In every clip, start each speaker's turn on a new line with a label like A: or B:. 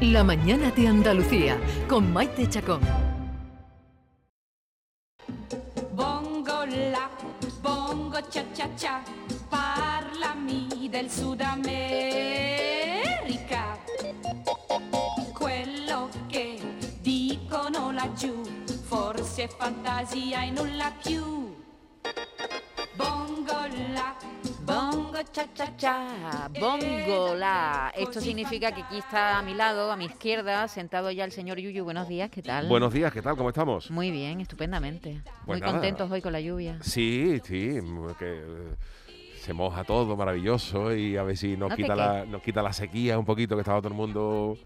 A: La mañana de Andalucía con Maite Chacón.
B: Bongo la, bongo cha cha cha, parlami del Sud America. Quello che dicono laggiù, forse è fantasia e nulla più. Bongo la, bongo cha cha cha,
C: Bongola. Esto significa que aquí está a mi lado, a mi izquierda, sentado ya el señor Yuyu. Buenos días, ¿qué tal?
D: Buenos días, ¿qué tal? ¿Cómo estamos?
C: Muy bien, estupendamente.
D: Pues
C: Muy
D: nada.
C: contentos hoy con la lluvia.
D: Sí, sí, que eh, se moja todo, maravilloso, y a ver si nos,
C: No
D: quita, la, nos quita la sequía un poquito, que estaba todo el mundo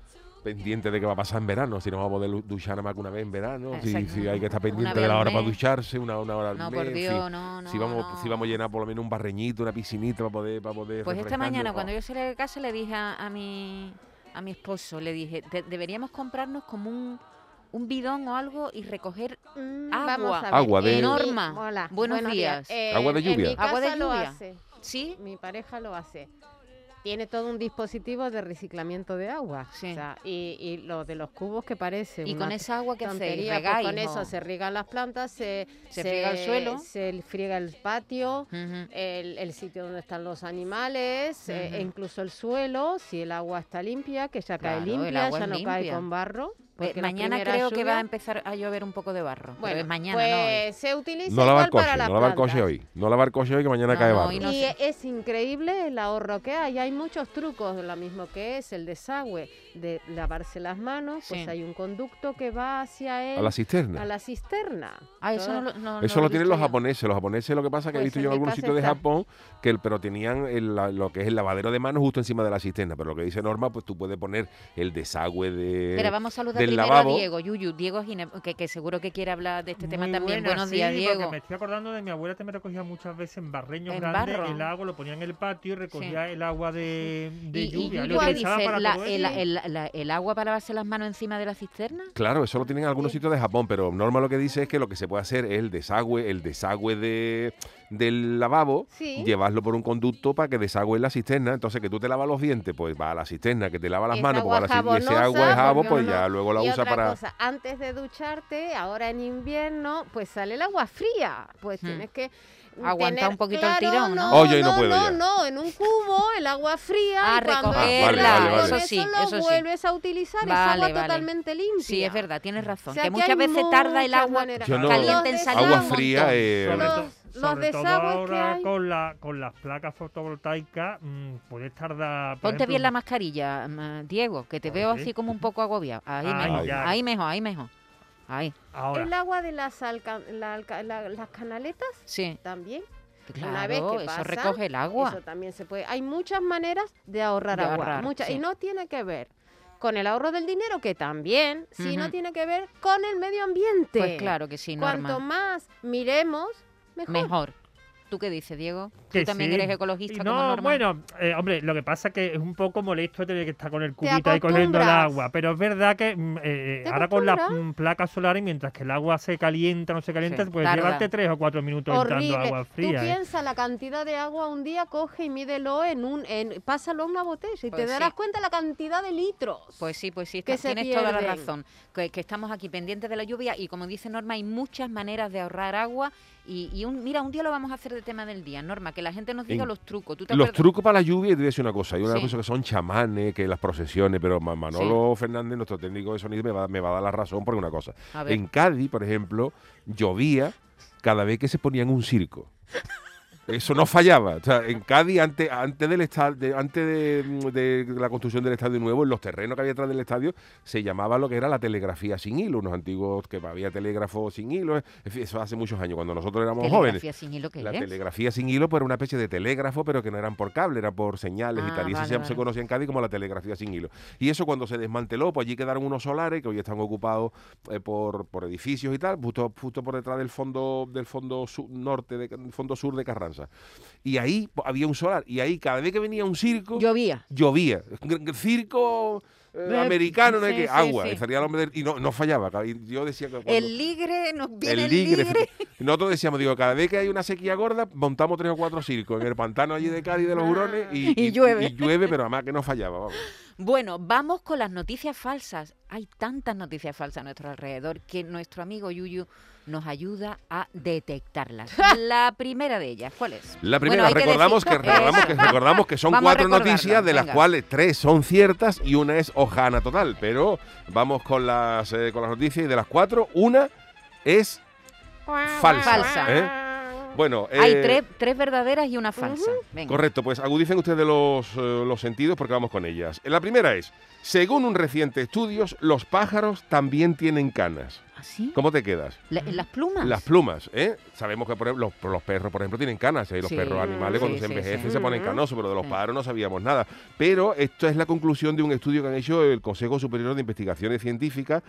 D: pendiente de qué va a pasar en verano, si nos vamos a poder du- duchar nada más que una vez en verano, si, si hay que estar pendiente de la hora para ducharse, una, una hora al
C: No,
D: mes,
C: por Dios,
D: fin.
C: no, no.
D: si vamos,
C: no.
D: si vamos a llenar por lo menos un barreñito, una piscinita para poder, para poder
C: Pues esta mañana,
D: Oh,
C: cuando yo salí de casa, le dije a, a mi, a mi esposo, le dije, "De- deberíamos comprarnos como un, un bidón o algo y recoger
E: Mm,
C: Agua.
E: Vamos a ver.
D: Agua de-
C: Norma,
E: hola,
C: buenos días.
E: Eh,
D: Agua de
E: en
D: lluvia.
C: Agua de
E: lo
C: lluvia.
E: hace.
C: ¿Sí?
E: Mi pareja lo hace. Tiene todo un dispositivo de reciclamiento de agua.
C: Sí.
E: o sea, y, y lo de los cubos que parece.
C: Y
E: una
C: con esa agua que hacéis,
E: pues con eso se riegan las plantas, se,
C: Se friega el suelo.
E: se friega el patio, el, el sitio donde están los animales, eh, e incluso el suelo, si el agua está limpia, que ya cae
C: Claro,
E: limpia, ya no cae con barro. Porque las
C: mañana creo que va a empezar a llover un poco de barro. pero
E: Bueno,
C: es mañana,
E: pues se utiliza
D: No lavar
E: igual
D: coche,
E: para
D: no lavar coche hoy. No lavar coche hoy que mañana
C: No,
D: cae
C: no,
D: barro.
C: hoy no
E: y
C: sé.
E: es increíble el ahorro que hay. Hay muchos trucos, lo mismo que es el desagüe de lavarse las manos, pues hay un conducto que va hacia él,
D: A la cisterna.
E: a la cisterna.
C: Ah, eso
E: Todo-
C: no, lo- no-
D: Eso
C: no
D: lo tienen los
C: yo.
D: japoneses. Los japoneses lo que pasa es que he
E: Pues
D: visto yo en
E: casa
D: sitios de. Japón que el, pero tenían el- la- lo que es el lavadero de manos justo encima de la cisterna. Pero lo que dice Norma, pues tú puedes poner el desagüe de
C: Espera, vamos a saludar
D: del
C: primero
D: lavabo.
C: a Diego, Yuyu, Diego Gine, que, que seguro que quiere hablar de este tema
F: Muy
C: también.
F: buena,
C: Buenos
F: sí,
C: días,
F: porque
C: Diego.
F: Me estoy acordando de mi abuela que me recogía muchas veces en barreños
C: En
F: grandes
C: barro.
F: el agua, lo ponía en el patio y recogía el agua de, de
C: Y, y
F: lluvia.
C: Yuyu
F: lo utilizaba
C: dice,
F: para
C: la-
F: todo
C: el, el- la- el agua para lavarse las manos encima de la cisterna?
D: Claro, eso lo tienen en algunos
C: Sí.
D: sitios de Japón, pero Norma lo que dice es que lo que se puede hacer es el desagüe, el desagüe de, del lavabo,
E: Sí.
D: llevarlo por un conducto para que desagüe en la cisterna. Entonces, que tú te lavas los dientes, pues va a la cisterna, que te lava las
E: Es
D: manos, pues va a la cisterna, y ese agua es jabón,
E: porque
D: pues ya luego la
E: y
D: usa
E: otra
D: para...
E: cosa, antes de ducharte, ahora en invierno, pues sale el agua fría. Pues
C: Hmm.
E: tienes que
C: Aguanta un poquito el tirón, ¿no?
D: Oye, y no
E: no,
D: puedo
E: no,
D: ya.
E: no, en un cubo, el agua fría.
C: Ah,
E: y cuando
C: recogerla,
D: vale, vale, vale.
C: eso sí,
E: lo
C: eso sí.
E: vuelves a utilizar, es
C: Vale,
E: agua
C: vale.
E: totalmente limpia.
C: Sí, es verdad, tienes razón.
E: O sea,
C: que
E: que
C: muchas veces tarda el agua
D: no-
C: caliente en salir
D: Agua fría, eh,
E: Los- los
F: sobre todo
E: desagües que
F: ahora
E: hay.
F: con, la, con las placas fotovoltaicas mm, puedes tardar...
C: Ponte
F: ejemplo,
C: bien la mascarilla, mm, Diego, que te veo así como un poco agobiado. Ahí
F: Ay,
C: mejor,
F: ya.
C: ahí mejor, ahí mejor. Ahí,
F: Ahora,
E: El agua de las, alca- la alca- la- las canaletas
C: sí.
E: también.
C: Claro,
E: Una vez que
C: eso recoge el agua.
E: Eso también se puede. Hay muchas maneras de ahorrar
C: De
E: agua.
C: ahorrar,
E: muchas,
C: sí.
E: Y no tiene que ver con el ahorro del dinero, que también, sino
C: Ujú.
E: tiene que ver con el medio ambiente.
C: Pues claro que sí,
E: Cuanto más miremos, mejor.
C: ¿Tú qué dices, Diego? ¿Tú
F: que
C: también
F: sí.
C: eres
F: Y
C: ecologista
F: no,
C: como Norma?
F: bueno, eh, hombre, lo que pasa es que es un poco molesto tener que estar con el cubito ahí cogiendo el agua, pero es verdad que mm, eh,
E: Te
F: ahora con las
E: acostumbras.
F: mm, placas solares, mientras que el agua se calienta, no se calienta,
C: Sí,
F: puedes
C: tarda.
F: llevarte tres o cuatro minutos entrando
E: Horrible.
F: agua
E: Tú
F: fría. ¿eh?
E: piensa la cantidad de agua un día, coge y mídelo en un, en, pásalo a una botella y
C: Pues
E: te darás
C: sí.
E: cuenta la cantidad de litros.
C: Pues sí, pues sí,
E: que
C: está-
E: se
C: tienes toda la razón. Que, que estamos aquí pendientes de la lluvia y como dice Norma, hay muchas maneras de ahorrar agua y, y un, mira, un día lo vamos a hacer tema del día, Norma, que la gente nos diga
D: En-
C: los trucos. ¿Tú te
D: Los
C: acuerdas?
D: trucos para la lluvia, y te voy a decir una cosa, hay una
C: Sí.
D: cosa que son chamanes, que las procesiones, pero Ma- Manolo Fernández, nuestro técnico de sonido, me va, me va a dar la razón por una cosa. En Cádiz, por ejemplo, llovía cada vez que se ponían un circo. Eso no fallaba. O sea, en Cádiz, antes, antes del estadio, antes de, de la construcción del estadio nuevo, en los terrenos que había detrás del estadio, se llamaba lo que era la telegrafía sin hilo, unos antiguos que había telégrafo sin hilo. Fin, eso hace muchos años, cuando nosotros éramos jóvenes.
C: Telegrafía sin hilo, ¿qué
D: La
C: es?
D: telegrafía sin hilo pues era una especie de telégrafo, pero que no eran por cable, era por señales y
C: Ah,
D: tal. Y eso
C: vale,
D: se,
C: vale.
D: se conocía en Cádiz como la telegrafía sin hilo. Y eso cuando se desmanteló, pues allí quedaron unos solares que hoy están ocupados eh, por, por edificios y tal, justo, justo por detrás del fondo del fondo su- norte, de, del fondo sur de Carranza. Y ahí pues, había un solar. Y ahí cada vez que venía un circo,
E: Llovía.
D: llovía. Circo eh,
E: Eh,
D: americano, no hay
E: sí,
D: que
E: sí,
D: agua.
E: sí.
D: El hombre del- y no, no fallaba. Yo decía que cuando-
C: El ligre, nos viene
D: el ligre. Nosotros decíamos, digo, cada vez que hay una sequía gorda, montamos tres o cuatro circos en el pantano allí de Cádiz de los Hurones y,
C: Y llueve.
D: Y, llueve, pero además que no fallaba. Vamos.
C: Bueno, vamos con las noticias falsas. Hay tantas noticias falsas a nuestro alrededor que nuestro amigo Yuyu nos ayuda a detectarlas. La primera de ellas, ¿cuál es?
D: La primera, recordamos, que, recordamos, que, recordamos que son
C: Vamos
D: cuatro noticias, de las
C: venga.
D: cuales tres son ciertas y una es hojana total. Pero vamos con las, eh, con las noticias y de las cuatro, una es falsa.
C: Falsa.
D: ¿eh? Bueno,
C: Hay
D: eh,
C: tres, tres verdaderas y una falsa. Venga.
D: Correcto, pues agudicen ustedes los, eh, los sentidos porque vamos con ellas. La primera es, según un reciente estudio, los pájaros también tienen canas. ¿Cómo te quedas?
C: ¿Ah, La- ¿En las plumas?
D: Las plumas, ¿eh? Sabemos que por ejemplo, los, los perros, por ejemplo, tienen canas. ¿eh? Los
C: Sí,
D: perros animales cuando
C: sí,
D: se
C: sí,
D: envejecen se ponen canosos, pero de los pájaros no sabíamos nada. Pero esto es la conclusión de un estudio que han hecho el Consejo Superior de Investigaciones Científicas,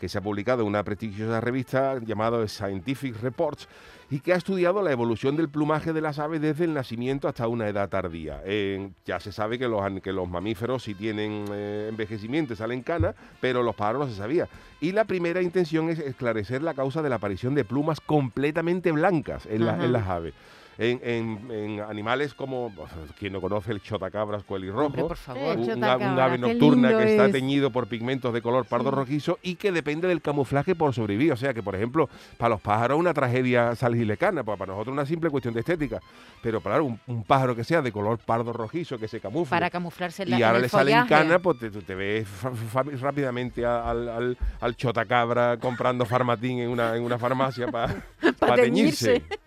D: que se ha publicado en una prestigiosa revista llamada Scientific Reports, y que ha estudiado la evolución del plumaje de las aves desde el nacimiento hasta una edad tardía. Eh, ya se sabe que los, que los mamíferos sí tienen eh, envejecimiento, salen canas, pero los pájaros no se sabía. Y la primera intención es esclarecer la causa de la aparición de plumas completamente blancas en, la- en las aves. En, en- en animales como, quien no conoce, el chotacabras cuelirrojo, un, ave nocturna que está
E: es.
D: teñido por pigmentos de color pardo rojizo y que depende del camuflaje por sobrevivir. O sea que, por ejemplo, para los pájaros es una tragedia saliglecana, pues para nosotros una simple cuestión de estética. Pero claro, un, un pájaro que sea de color pardo rojizo, que se camufle.
C: Para camuflarse en la,
D: y
C: en
D: ahora
C: el
D: le salen canas, pues te, tú te ves fa- fa- rápidamente a- al, al, al chotacabra comprando farmatín en una, en una farmacia para
C: Pa
D: teñirse.
C: teñirse.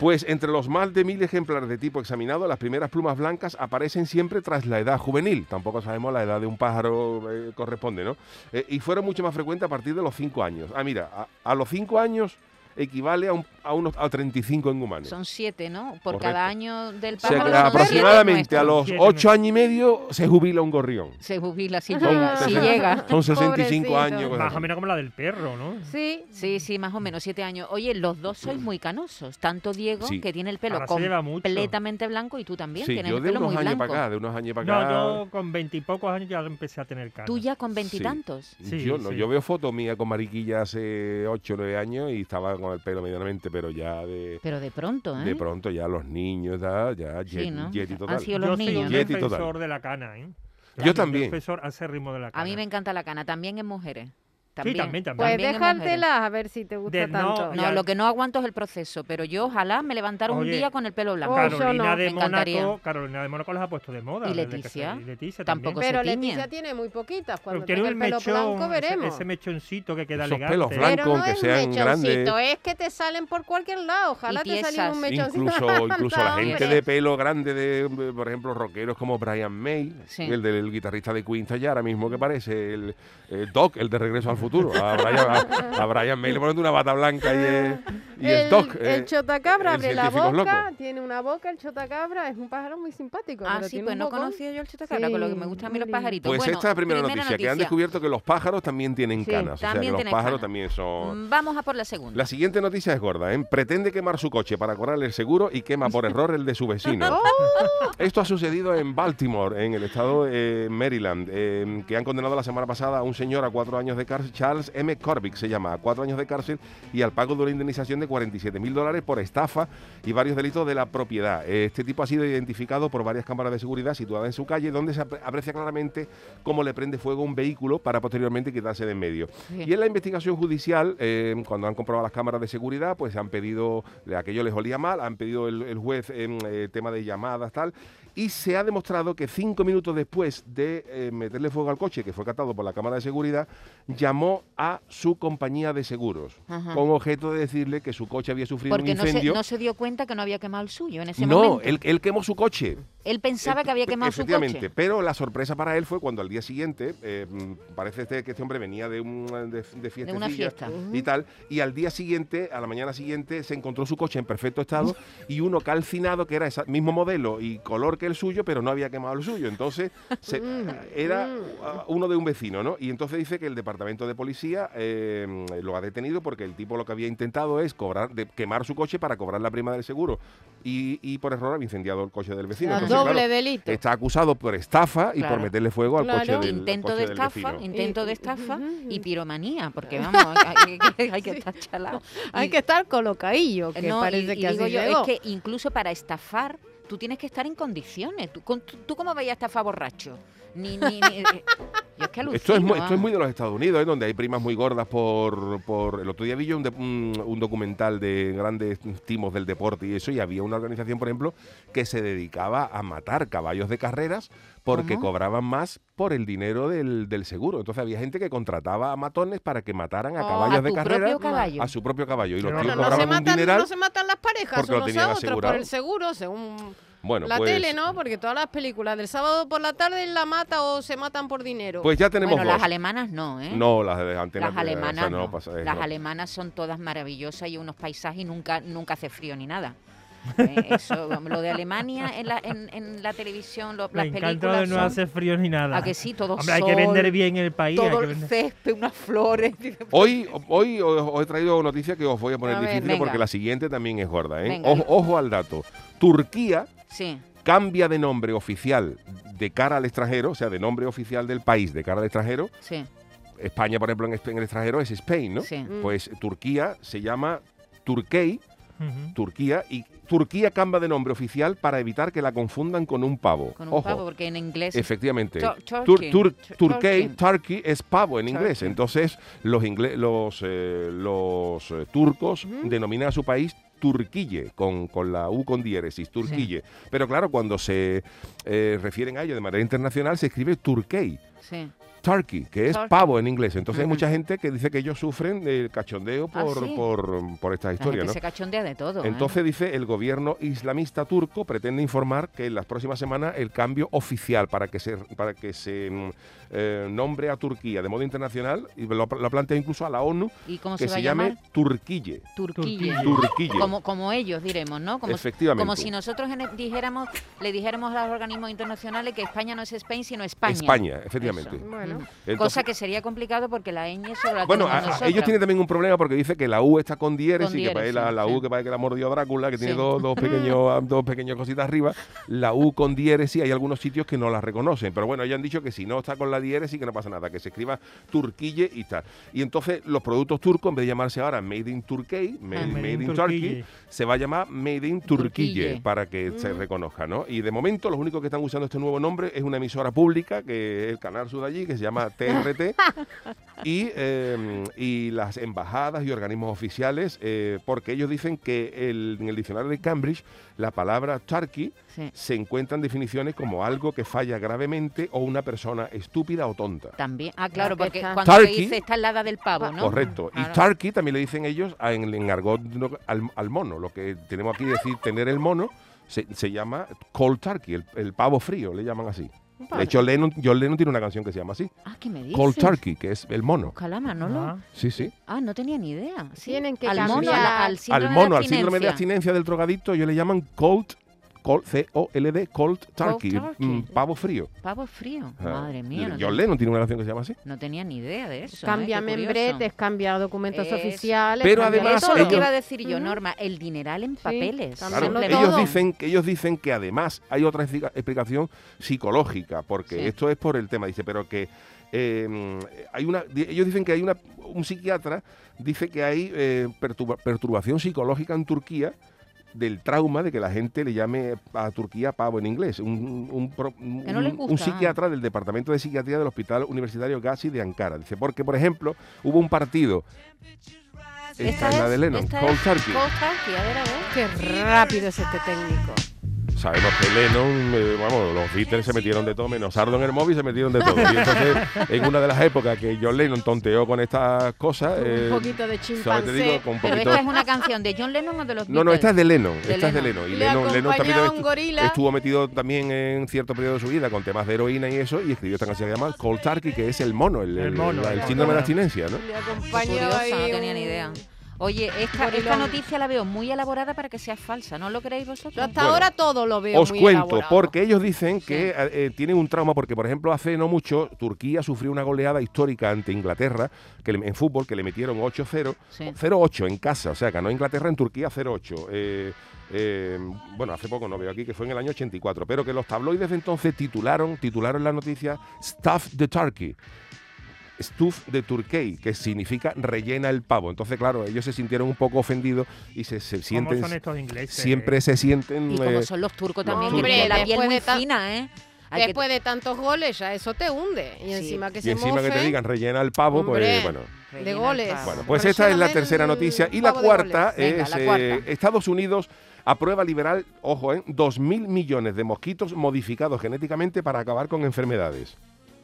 D: Pues entre los más de mil ejemplares de tipo examinado, las primeras plumas blancas aparecen siempre tras la edad juvenil. Tampoco sabemos la edad de un pájaro eh, corresponde, ¿no? Eh, y fueron mucho más frecuentes a partir de los 5 años. Ah, mira, a, los 5 años equivale a, un- a unos a 35 en humanos.
C: Son siete, ¿no? Por
D: Correcto.
C: cada año del
D: o sea
C: pájaro.
D: que
C: son
D: aproximadamente a los
F: Siete
D: 8 años y medio se jubila un gorrión.
C: Se jubila si
D: Son
C: llega. Si llega.
D: Son 65
E: Pobrecito.
D: años.
F: Más o menos como la del perro, ¿no?
E: Sí,
C: Sí, sí, más o menos, siete años. Oye, los dos sois muy canosos. Tanto Diego,
D: Sí.
C: que tiene el pelo completamente blanco, y tú también
D: Sí,
C: tienes
D: yo
C: el
D: de
C: pelo
D: unos
C: muy
D: años
C: blanco.
D: para acá, de unos años para acá.
F: No, yo con veintipocos años ya empecé a tener canas.
C: Tú ya con veintitantos.
F: Sí,
D: yo no, yo veo fotos mías con mariquilla hace 8 o 9 años y estaba con el pelo medianamente, pero ya de,
C: Pero de pronto, ¿eh?
D: de pronto ya los niños, ya, ya
C: Sí,
D: jet-
C: ¿no?
D: jetty
C: Han
D: total.
C: sido
F: Yo
C: los
F: soy
C: niños.
F: un
C: ¿no?
D: Yeti
F: defensor
D: total.
F: de la cana, ¿eh?
D: Yo también.
F: Un defensor acérrimo de la cana.
C: A mí me encanta la cana, también en mujeres.
F: Sí,
C: También,
F: también, también.
E: pues déjatelas a ver si te gusta
F: De no-
E: tanto.
C: No,
F: Mira,
C: lo que no aguanto es el proceso, pero yo ojalá me levantara un día con el pelo blanco.
E: Oh,
F: Carolina
E: no.
F: de. Mónaco, Carolina de Mónaco las ha puesto de moda.
C: ¿Y
F: que
C: Leticia?
F: se- y Leticia
C: Tampoco
F: también.
E: Pero
C: se.
E: Leticia tiene muy poquitas. Cuando
F: Pero
E: tenga
F: tiene
E: el
F: un
E: pelo
F: mechón,
E: blanco
F: ese-
E: veremos.
F: Ese, mechoncito que queda
D: Esos
F: elegante.
D: pelos
E: Pero
D: blancos,
E: no
D: aunque
E: es
D: sean grandes.
E: es que te salen por cualquier lado. Ojalá te saliera un mechoncito.
D: Incluso, incluso la gente de pelo grande, de, por ejemplo, rockeros como Brian May,
C: Sí.
D: el del guitarrista de Queen, está ya ahora mismo que parece el, el Doc, el de Regreso al Futuro. A Brian, a- a Brian May le ponen una bata blanca y es
E: el,
D: Doc.
E: el
D: eh,
E: chotacabra
D: el
E: abre la boca,
D: loco.
E: tiene una boca, el chotacabra es un pájaro muy simpático.
C: Ah, sí, pues no
E: bocón.
C: conocía yo el chotacabra, con lo que me
E: Sí,
C: gustan a mí los pajaritos.
D: Pues
C: bueno,
D: esta es la primera, noticia, que han descubierto que los pájaros también tienen
E: Sí,
D: canas. o sea, que
C: también
D: los pájaros
C: canas.
D: también son...
C: Mm, Vamos a por la segunda.
D: La siguiente noticia es gorda, ¿eh? Pretende quemar su coche para cobrarle el seguro y quema por error el de su vecino.
E: ¡Oh!
D: Esto ha sucedido en Baltimore, en el estado de Maryland, eh, que han condenado la semana pasada a un señor a cuatro años de cárcel, Charles M. Corbick se llama, a cuatro años de cárcel y al pago de una indemnización de 47 mil dólares por estafa y varios delitos de la propiedad. Este tipo ha sido identificado por varias cámaras de seguridad situadas en su calle, donde se apre- aprecia claramente cómo le prende fuego un vehículo para posteriormente quitarse de en medio.
C: Bien.
D: Y en la investigación judicial, eh, cuando han comprobado las cámaras de seguridad, pues han pedido, aquello les olía mal, han pedido el, el juez en eh, tema de llamadas, tal, y se ha demostrado que cinco minutos después de eh, meterle fuego al coche, que fue captado por la cámara de seguridad, llamó a su compañía de seguros,
C: Ajá.
D: con objeto de decirle que su coche había sufrido
C: Porque
D: un
C: no se,
D: incendio.
C: no se dio cuenta que no había quemado el suyo en ese
D: no,
C: momento.
D: él, él quemó su coche.
C: Él pensaba que había quemado su
D: Efectivamente,
C: coche.
D: pero la sorpresa para él fue cuando al día siguiente, eh, mm, parece este- que este hombre venía de, un, de, de
C: una fiesta.
D: y tal, y al día siguiente, a la mañana siguiente, se encontró su coche en perfecto estado y uno calcinado, que era ese mismo modelo y color que el suyo, pero no había quemado el suyo. Entonces, se-
E: Mm,
D: era
E: mm.
D: ah, uno de un vecino, ¿no? Y entonces dice que el departamento de policía eh, lo ha detenido porque el tipo lo que había intentado es cobrar, de, quemar su coche para cobrar la prima del seguro. Y, y por error había incendiado el coche del vecino. Entonces,
E: doble
D: claro,
E: delito.
D: Está acusado por estafa y por meterle fuego al
E: Claro.
D: coche del,
C: intento
D: coche
C: de
D: del
C: estafa,
D: vecino.
C: intento de estafa y piromanía, porque vamos, hay, hay- hay que estar chalado.
E: Hay que estar colocadillo, que
C: no, y-
E: parece
C: y
E: que
C: digo
E: así
C: yo, es que incluso para estafar, tú tienes que estar en condiciones. ¿Tú, con- tú, cómo vayas a estafar borracho? Ni, ni, ni- eh, yo es que
D: Esto es, muy,
C: alucino,
D: esto es
C: vamos.
D: muy de los Estados Unidos, ¿eh? donde hay primas muy gordas por... por el otro día vi yo un, de- un- un documental de grandes timos del deporte y eso, y había una organización, por ejemplo, que se dedicaba a matar caballos de carreras porque
C: ¿Cómo?
D: cobraban más por el dinero del, del seguro. Entonces había gente que contrataba a matones para que mataran a
E: Oh,
D: caballos
C: a
D: de
C: propio caballo.
D: a su propio caballo. Y los
F: Pero
D: tíos
E: no se,
D: cobraban un
E: matan,
D: dineral.
E: no se matan las parejas
D: porque lo
E: unos
D: tenían
E: a otros por el seguro, según
D: Bueno,
E: la
D: pues,
E: tele, ¿no? Porque todas las películas del sábado por la tarde la mata o se matan por dinero.
D: pues ya tenemos
C: Bueno, las alemanas no, ¿eh?
D: No, las de antenas.
C: Las alemanas no.
D: no pasa-
C: Las
D: no.
C: alemanas son todas maravillosas y unos paisajes y nunca, nunca hace frío ni nada. Eh, eso, lo de Alemania en la, en, en la televisión, lo- las películas
F: no
C: son-
F: hace frío ni nada.
C: ¿A que sí? Todo
F: Hombre, hay que vender bien el país.
C: todo el césped, unas flores.
D: Hoy, hoy os, os he traído noticias que os voy a poner
E: A ver,
D: difíciles porque la siguiente también es gorda. ¿eh? Ojo al dato. Turquía
C: Sí,
D: cambia de nombre oficial de cara al extranjero, o sea, de nombre oficial del país de cara al extranjero.
C: sí,
D: España, por ejemplo, en, el extranjero es Spain, ¿no?
C: sí.
E: Mm.
D: Pues Turquía se llama Turkey. Turquía, y Turquía cambia de nombre oficial para evitar que la confundan con un pavo.
C: Con un
D: Ojo.
C: pavo, porque en inglés...
D: Efectivamente.
C: Tur-
D: Tur-
C: turkey.
D: tur-
C: Tur-
D: Turkey, es pavo en inglés.
C: Turkey.
D: Entonces, los, ingle- los, eh, los eh, turcos denominan a su país Turquille, con, con la U con diéresis, Turquille. Pero claro, cuando se eh, refieren a ello de manera internacional, se escribe Turkey.
C: Sí.
D: Turkey, que es
C: Turkey.
D: pavo en inglés. Entonces hay mucha gente que dice que ellos sufren del cachondeo
C: Ah,
D: por,
C: sí.
D: por, por esta historia, ¿no?
C: se cachondea de todo. ¿eh?
D: Entonces dice el gobierno islamista turco pretende informar que en las próximas semanas el cambio oficial para que se para que se mm, eh, nombre a Turquía de modo internacional y lo, lo plantea incluso a la ONU
C: ¿Y cómo
D: que
C: se
D: se llame? Turquille.
C: Turquille.
D: Turquille.
C: Como, como ellos diremos, ¿no? Como, si-
D: Efectivamente.
C: como si nosotros en dijéramos, le dijéramos a los organismos internacionales que España no es Spain, sino España.
D: España, efectivamente.
E: Bueno.
C: Mm.
D: Entonces-
C: Cosa que sería complicado porque la ñ solo la
D: Bueno, a- a- ellos tienen también un problema porque dice que la U está con diéresis, que parece la, la U
C: sí.
D: que parece que la mordió Drácula, que tiene dos, dos pequeños, dos pequeñas cositas arriba. La U con diéresis, hay algunos sitios que no la reconocen. Pero bueno, ellos han dicho que si no está con la diéresis, que no pasa nada, que se escriba Turquille y tal. Y entonces los productos turcos, en vez de llamarse ahora Made in Turkey, Made,
C: Ah.
D: Made in. Turkey, se va a llamar Made in Turquille,
C: Turquille.
D: para que se reconozca, ¿no? Y de momento los únicos que están usando este nuevo nombre es una emisora pública, que es el Canal Sur de allí, que se llama TRT, y, eh, y las embajadas y organismos oficiales, eh, porque ellos dicen que el- en el diccionario de Cambridge la palabra turkey
C: Sí.
D: se encuentra en definiciones como algo que falla gravemente o una persona estúpida o tonta.
C: También. Ah, claro, porque
E: está.
C: cuando se
D: Turkey.
C: dice está al lado del pavo, ¿no?
D: Correcto. Y
C: Claro.
D: turkey también le dicen ellos a- en, en argot al, al mono. Lo que tenemos aquí decir tener el mono se, se llama cold turkey, el, el pavo frío, le llaman así. De hecho, Lennon, John Lennon tiene una canción que se llama así.
C: Ah, ¿qué me dices?
D: Cold turkey, que es el mono.
C: Calama, ¿no? lo-
F: Ah.
D: Sí, sí.
C: Ah, no tenía ni idea. Sí.
E: Tienen que
C: al mono,
E: cambiar-
C: a la- al síndrome
D: al mono,
C: de
D: al síndrome de
C: abstinencia.
D: abstinencia del drogadicto, ellos le llaman cold, cold C-O-L-D, cold turkey,
C: turkey.
D: mm, pavo frío.
C: Pavo frío.
D: Ah,
C: Madre mía. No,
D: John
C: tenía-
D: Lennon tiene una canción que se llama así.
C: no tenía ni idea de eso. ¿eh?
E: Cambia
C: curioso.
E: membretes, cambia documentos oficiales.
D: Pero además
C: Eso es lo que iba a decir yo. Norma. El dineral en papeles.
E: Claro,
D: ellos
E: todo.
D: dicen, que ellos dicen que además hay otra explica- explicación psicológica, porque
C: Sí.
D: esto es por el tema, dice, pero que eh, hay una, ellos dicen que hay una, un psiquiatra dice que hay eh, perturba- perturbación psicológica en Turquía del trauma de que la gente le llame a Turquía pavo en inglés. Un, un
C: no
D: psiquiatra del Departamento de Psiquiatría del Hospital Universitario Gazi de Ankara. Dice, porque, por ejemplo, hubo un partido... Esta, es la de Lennon,
C: esta
D: Cold Turkey.
C: Cold Turkey, a ver, a ver.
E: Qué rápido es este técnico.
D: Sabemos que Lennon, eh, vamos, los Beatles se metieron de todo, menos Sardo en el móvil se metieron de todo. Y entonces, en una de las épocas que John Lennon tonteó con estas cosas, eh,
E: un poquito de
D: solamente digo,
E: chimpancé.
D: con un
C: Pero
D: poquito...
C: esta es una canción de John Lennon o de los
D: No, no,
C: Beatles?
D: esta es de Lennon,
C: De
D: esta es de
C: Lennon.
D: Y
E: Le
D: Lennon, Lennon también estuvo metido también en cierto periodo de su vida con temas de heroína y eso, y escribió esta canción que se llama Cold Turkey, que es el mono, el,
F: El
D: el-
F: mono,
D: la- el
F: el
D: síndrome de abstinencia, ¿no?
E: Le acompañaba
C: curiosa, no
E: ahí
C: tenía ni idea. Oye, esta, noticia la veo muy elaborada para que sea falsa, ¿no lo creéis vosotros?
E: Yo hasta
D: Bueno,
E: ahora todo lo veo
D: Os
E: muy
D: cuento,
E: elaborado.
D: porque ellos dicen que eh, eh, tienen un trauma, porque por ejemplo hace no mucho Turquía sufrió una goleada histórica ante Inglaterra que le- en fútbol, que le metieron 8-0,
C: Sí.
D: 0-8 en casa, o sea, ganó Inglaterra en Turquía 0-8. Eh, eh, bueno, hace poco no veo aquí que fue en el año 84, pero que los tabloides de entonces titularon, titularon la noticia Stuff the Turkey. Stuff de Turkey, que significa rellena el pavo. Entonces, claro, ellos se sintieron un poco ofendidos y se, se
F: ¿Cómo
D: sienten.
F: son estos ingleses?
D: Siempre se sienten.
C: Y como
D: eh,
C: son los turcos
D: los
C: también, que tienen la
E: Hombre,
C: piel
E: después
C: muy fina, ¿eh? Hay que-
E: Después de tantos goles, ya eso te hunde. Y
C: Sí.
E: encima que
D: y
E: se
D: encima que te digan rellena el pavo,
E: Hombre.
D: pues bueno.
E: de goles.
D: Bueno, pues
E: Pero
D: esta es la tercera noticia. Y la cuarta.
C: Venga,
D: es
C: la
D: eh. Estados Unidos aprueba liberar, ojo, eh, 2.000 millones de mosquitos modificados genéticamente para acabar con enfermedades.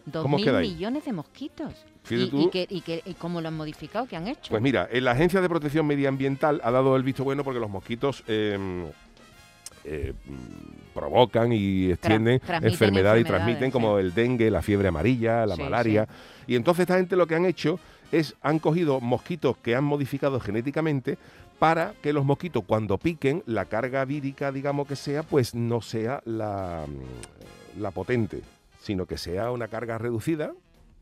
C: Dos
D: ¿Cómo
C: mil millones de mosquitos. ¿Y, que- y que- y cómo lo han modificado? ¿Qué han hecho?
D: Pues mira, eh, la Agencia de Protección Medioambiental ha dado el visto bueno porque los mosquitos eh, eh, provocan y extienden
C: transmiten
D: enfermedades y transmiten
C: sí.
D: como el dengue, la fiebre amarilla, la
C: Sí,
D: malaria. Y entonces esta gente lo que han hecho es, han cogido mosquitos que han modificado genéticamente para que los mosquitos cuando piquen, la carga vírica, digamos que sea, pues no sea la, la potente, sino que sea una carga reducida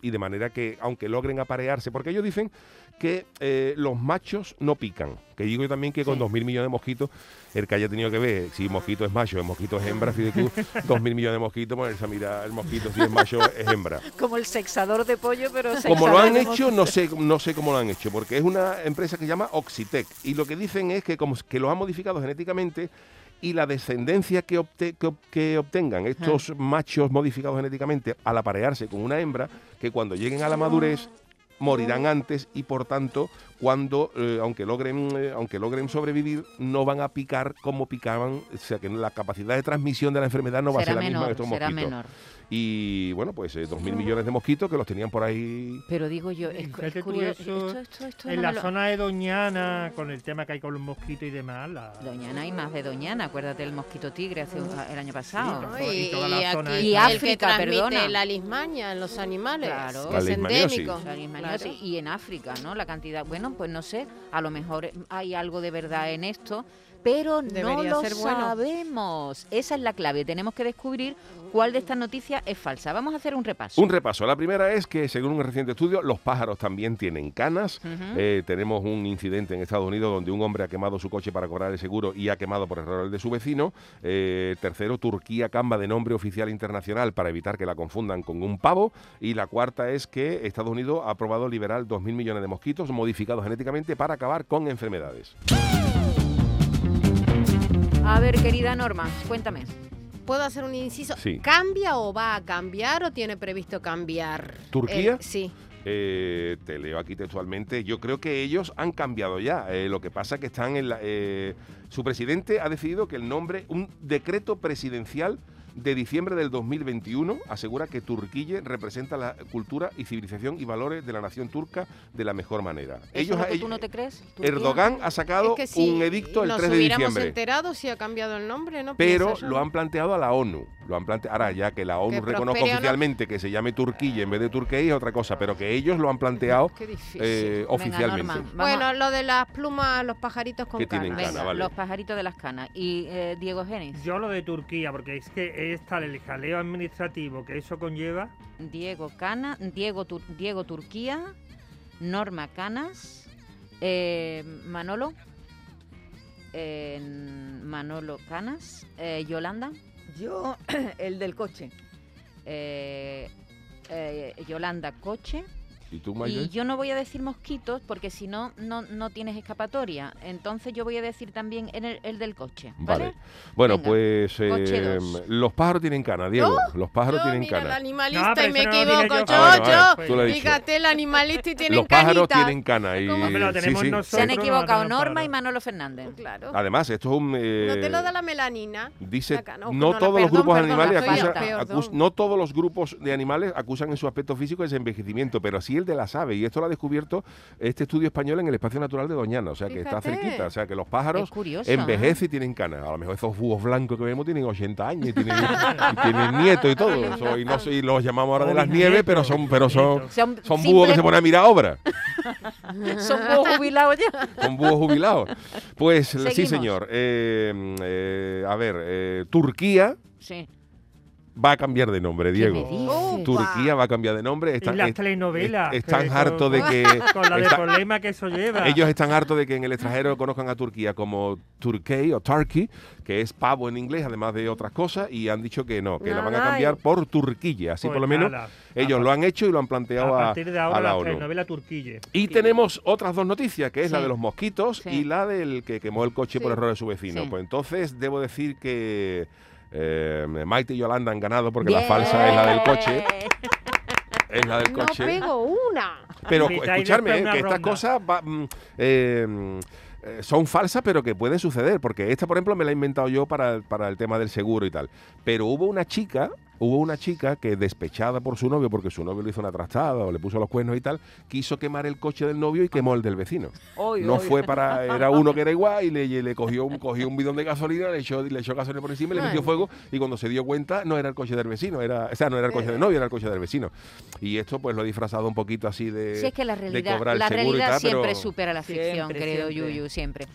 D: y de manera que, aunque logren aparearse, porque ellos dicen que eh, los machos no pican. Que digo yo también que con
C: Sí.
D: 2.000 millones de mosquitos, el que haya tenido que ver si mosquito es macho, el mosquito es hembra, fíjate tú, 2.000 millones de mosquitos, ponerse a mirar el mosquito si es macho es hembra.
C: Como el sexador de pollo, pero
D: Como lo han hecho, no sé, no sé cómo lo han hecho, porque es una empresa que se llama Oxitec. Y lo que dicen es que, como, que los han modificado genéticamente y la descendencia que, obte- que ob- que obtengan estos machos modificados genéticamente al aparearse con una hembra, que cuando lleguen a la madurez morirán antes y por tanto cuando eh, aunque logren eh, aunque logren sobrevivir no van a picar como picaban o sea que la capacidad de transmisión de la enfermedad no va a ser la misma de estos
C: será
D: mosquitos
C: menor.
D: y bueno pues eh, dos mil millones de mosquitos que los tenían por ahí
C: Pero digo yo, es, curioso.
F: eso
C: Esto, esto, esto
F: En
C: no
F: la
C: lo-
F: zona de Doñana, con el tema que hay con los mosquitos y demás, la...
C: Doñana y más de Doñana, acuérdate del mosquito tigre hace un- el año pasado.
F: ¿no?
E: Y,
F: Y toda la
E: y
F: zona
E: aquí
C: Y
E: el
C: África,
E: que
C: perdona.
E: la lismaña en los animales,
C: Claro.
E: que
D: La
E: es endémico.
C: La. Y en África, ¿no? La cantidad. Bueno, pues no sé, a lo mejor hay algo de verdad en esto, pero no lo
E: ser bueno.
C: sabemos. Esa es la clave. Tenemos que descubrir cuál de estas noticias es falsa. Vamos a hacer un repaso.
D: Un repaso. La primera es que, según un reciente estudio, los pájaros también tienen canas. Eh, tenemos un incidente en Estados Unidos donde un hombre ha quemado su coche para cobrar el seguro y ha quemado por error el de su vecino. Eh, tercero, Turquía cambia de nombre oficial internacional para evitar que la confundan con un pavo. Y la cuarta es que Estados Unidos ha aprobado liberar 2.000 millones de mosquitos modificados genéticamente para acabar con enfermedades.
C: A ver, querida Norma, cuéntame.
E: ¿Puedo hacer un inciso?
D: Sí.
E: ¿Cambia o va a cambiar o tiene previsto cambiar?
D: ¿Turquía?
E: Eh, sí.
D: Eh, te leo aquí textualmente. Yo creo que ellos han cambiado ya. Eh, lo que pasa que están en la. eh, su presidente ha decidido que el nombre, un decreto presidencial de diciembre del 2021 asegura que Turquía representa la cultura y civilización y valores de la nación turca de la mejor manera.
C: ¿Eso es lo que
D: ellos-
C: tú no te crees? Turquía?
D: Erdogan ha sacado
E: Es que si
D: un edicto el
E: nos
D: 3 de
E: hubiéramos
D: diciembre.
E: enterado si ha cambiado el nombre, ¿no?
D: Pero lo han planteado a la ONU. Lo han plante- Ahora, ya que la ONU
E: Que
D: reconozca
E: no.
D: oficialmente que se llame Turquía en vez de Turquía es otra cosa, pero que ellos lo han planteado eh, oficialmente.
E: Bueno, lo de las plumas, los pajaritos con canas.
D: cana, vale.
C: los pajaritos de las canas. Y eh, Diego Genis.
F: Yo lo de Turquía, porque es que es tal el jaleo administrativo que eso conlleva.
C: Diego Cana, Diego, Tur- Diego Turquía, Norma Canas, eh, Manolo, eh, Manolo Canas, eh, Yolanda,
G: Yo, el del coche.
C: eh, eh, Yolanda Coche.
D: ¿Y tú,
C: Y
D: Maite?
C: yo no voy a decir mosquitos porque si no, no, no tienes escapatoria. Entonces yo voy a decir también en el, el del coche. ¿vale?
D: Vale. Bueno,
C: Venga,
D: pues eh, los pájaros tienen cana, Diego. Los pájaros
E: Yo,
D: tienen
E: mira, el
D: cana.
E: animalista
F: No, pero
E: y me equivoco.
F: yo.
E: Yo,
D: Ah, bueno,
E: yo.
D: dicho.
E: Fíjate, el animalista y tienen
D: Los pájaros tienen cana. Y.
C: Se han equivocado Norma y Manolo Fernández.
E: Claro.
D: Además, esto es un... eh,
E: no te lo da la melanina.
D: Dice, no, todos los grupos
E: perdón,
D: animales acusan, no todos los grupos de animales acusan en su aspecto físico ese envejecimiento, pero sí sí de las aves. Y esto lo ha descubierto este estudio español en el Espacio Natural de Doñana, o sea que está cerquita. O sea que los pájaros
C: ¿eh?
D: envejecen y tienen canas. A lo mejor esos búhos blancos que vemos tienen 80 años y tienen, y tienen nietos y todo. Eso, y, no, y los llamamos ahora de las nieves, pero son, pero son.
C: Son,
D: son búhos que se ponen a mirar obras.
C: son búhos jubilados ya.
D: Son búhos jubilados. Pues sí, señor. Eh, eh, a ver, eh, Turquía
C: Sí.
D: Va a cambiar de nombre,
C: ¿Qué me
D: Diego.
C: dices?
E: Oh,
D: Turquía va a cambiar de nombre.
F: Y
D: Están,
F: las
D: est-
F: telenovelas.
D: est- están hartos de que...
F: Con la de
D: está-
F: problema que eso lleva.
D: ellos están hartos de que en el extranjero conozcan a Turquía como Turkey o Turkey, que es pavo en inglés, además de otras cosas, y han dicho que no, que la van a cambiar
E: y-
D: por Turquilla. Así
F: Pues
D: por lo menos
F: nada,
D: ellos lo han hecho y lo han planteado
F: A
D: a,
F: partir de
D: a
F: ahora
D: la
F: la
D: ONU.
F: telenovela Turquille.
D: Y tenemos otras dos noticias, que es la de los mosquitos
C: Sí.
D: y la del que quemó el coche por
E: Sí.
D: error de su vecino.
C: Sí.
D: Pues entonces debo decir que eh, Maite y Yolanda han ganado porque la falsa es la del coche. Es la del
E: No
D: coche.
E: pego una.
D: Pero escucharme,
F: después
D: eh, que estas cosas va- mm, mm, eh, son falsas, pero que pueden suceder. Porque esta, por ejemplo, me la he inventado yo para, para el tema del seguro y tal. Pero hubo una chica, hubo una chica que despechada por su novio, porque su novio le hizo una trastada o le puso los cuernos y tal, quiso quemar el coche del novio y quemó el del vecino.
G: Oy,
D: No
G: oy.
D: fue para, era uno que era igual y le, y le cogió, un, cogió un bidón de gasolina, le echó, le echó gasolina por encima y le
E: Ay.
D: metió fuego y cuando se dio cuenta no era el coche del vecino, era, o sea, no era el coche del novio, era el coche del vecino. Y esto pues lo he disfrazado un poquito así de,
C: Si es que la
D: de
C: realidad,
D: cobrar el
C: la
D: y
C: realidad
D: tal,
C: siempre
D: pero-
C: supera la ficción,
G: Siempre,
C: querido
G: siempre.
C: Yuyu, siempre.